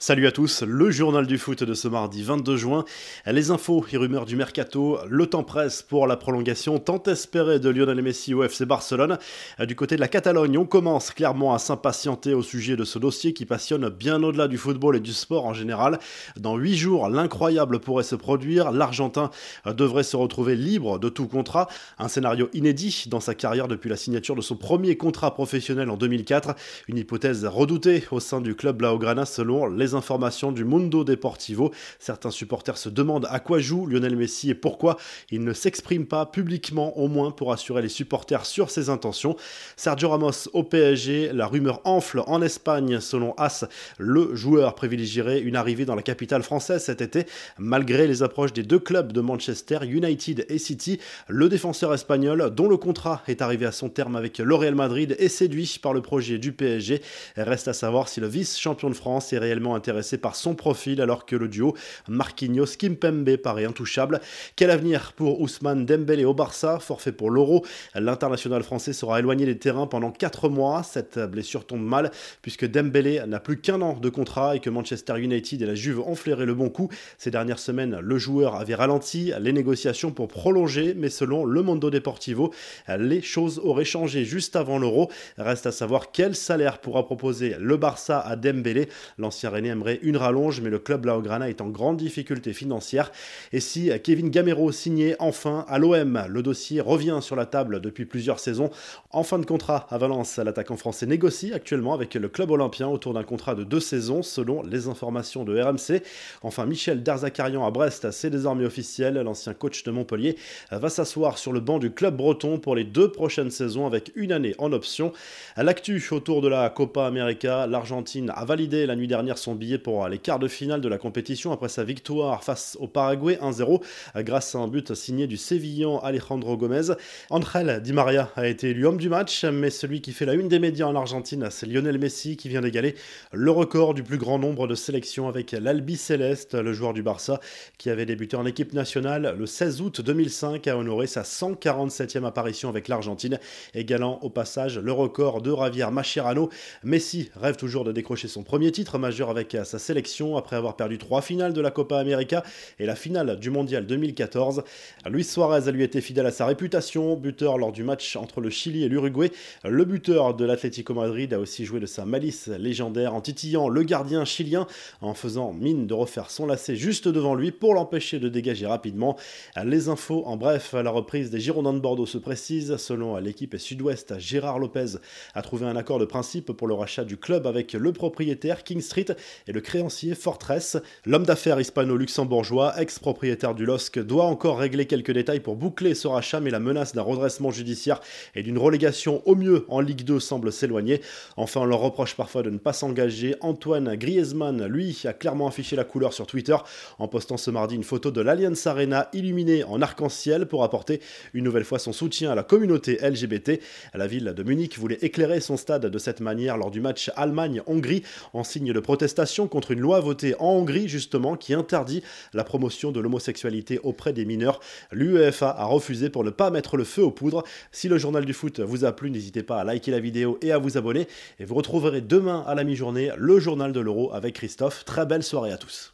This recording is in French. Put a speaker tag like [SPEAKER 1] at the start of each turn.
[SPEAKER 1] Salut à tous, le journal du foot de ce mardi 22 juin. Les infos et rumeurs du mercato, le temps presse pour la prolongation tant espérée de Lionel Messi au FC Barcelone. Du côté de la Catalogne, on commence clairement à s'impatienter au sujet de ce dossier qui passionne bien au-delà du football et du sport en général. Dans huit jours, l'incroyable pourrait se produire. L'Argentin devrait se retrouver libre de tout contrat. Un scénario inédit dans sa carrière depuis la signature de son premier contrat professionnel en 2004. Une hypothèse redoutée au sein du club Blaugrana selon les informations du Mundo Deportivo. Certains supporters se demandent à quoi joue Lionel Messi et pourquoi il ne s'exprime pas publiquement au moins pour assurer les supporters sur ses intentions. Sergio Ramos au PSG, la rumeur enfle en Espagne selon As, le joueur privilégierait une arrivée dans la capitale française cet été malgré les approches des deux clubs de Manchester United et City. Le défenseur espagnol dont le contrat est arrivé à son terme avec le Real Madrid est séduit par le projet du PSG. Reste à savoir si le vice-champion de France est réellement intéressé par son profil alors que le duo Marquinhos-Kimpembe paraît intouchable. Quel avenir pour Ousmane Dembélé au Barça, forfait pour l'Euro L'international français sera éloigné des terrains pendant 4 mois. Cette blessure tombe mal puisque Dembélé n'a plus qu'un an de contrat et que Manchester United et la Juve ont flairé le bon coup. Ces dernières semaines, le joueur avait ralenti les négociations pour prolonger, mais selon le Mondo Deportivo, les choses auraient changé juste avant l'Euro. Reste à savoir quel salaire pourra proposer le Barça à Dembélé. L'ancien René aimerait une rallonge, mais le club Laograna est en grande difficulté financière. Et si Kevin Gamero signait enfin à l'OM, le dossier revient sur la table depuis plusieurs saisons. En fin de contrat à Valence, l'attaquant français négocie actuellement avec le club olympien autour d'un contrat de deux saisons, selon les informations de RMC. Enfin, Michel Darzakarian à Brest, c'est désormais officiel. L'ancien coach de Montpellier va s'asseoir sur le banc du club breton pour les deux prochaines saisons avec une année en option. L'actu autour de la Copa América, l'Argentine a validé la nuit dernière son billet pour les quarts de finale de la compétition après sa victoire face au Paraguay 1-0 grâce à un but signé du Sévillan Alejandro Gomez. Angel Di Maria a été élu homme du match, mais celui qui fait la une des médias en Argentine, c'est Lionel Messi qui vient d'égaler le record du plus grand nombre de sélections avec l'Albi Céleste, le joueur du Barça qui avait débuté en équipe nationale le 16 août 2005 a honoré sa 147e apparition avec l'Argentine, égalant au passage le record de Javier Mascherano. Messi rêve toujours de décrocher son premier titre majeur avec sa sélection après avoir perdu trois finales de la Copa América et la finale du Mondial 2014. Luis Suarez a lui été fidèle à sa réputation, buteur lors du match entre le Chili et l'Uruguay. Le buteur de l'Atlético Madrid a aussi joué de sa malice légendaire en titillant le gardien chilien en faisant mine de refaire son lacet juste devant lui pour l'empêcher de dégager rapidement. Les infos en bref, la reprise des Girondins de Bordeaux se précise. Selon l'équipe sud-ouest, Gérard Lopez a trouvé un accord de principe pour le rachat du club avec le propriétaire King Street et le créancier Fortress. L'homme d'affaires hispano-luxembourgeois, ex-propriétaire du LOSC, doit encore régler quelques détails pour boucler ce rachat, mais la menace d'un redressement judiciaire et d'une relégation au mieux en Ligue 2 semble s'éloigner. Enfin, on leur reproche parfois de ne pas s'engager. Antoine Griezmann, lui, a clairement affiché la couleur sur Twitter en postant ce mardi une photo de l'Allianz Arena illuminée en arc-en-ciel pour apporter une nouvelle fois son soutien à la communauté LGBT. La ville de Munich voulait éclairer son stade de cette manière lors du match Allemagne-Hongrie en signe de contre une loi votée en Hongrie justement qui interdit la promotion de l'homosexualité auprès des mineurs. L'UEFA a refusé pour ne pas mettre le feu aux poudres. Si le journal du foot vous a plu, n'hésitez pas à liker la vidéo et à vous abonner. Et vous retrouverez demain à la mi-journée le journal de l'Euro avec Christophe. Très belle soirée à tous.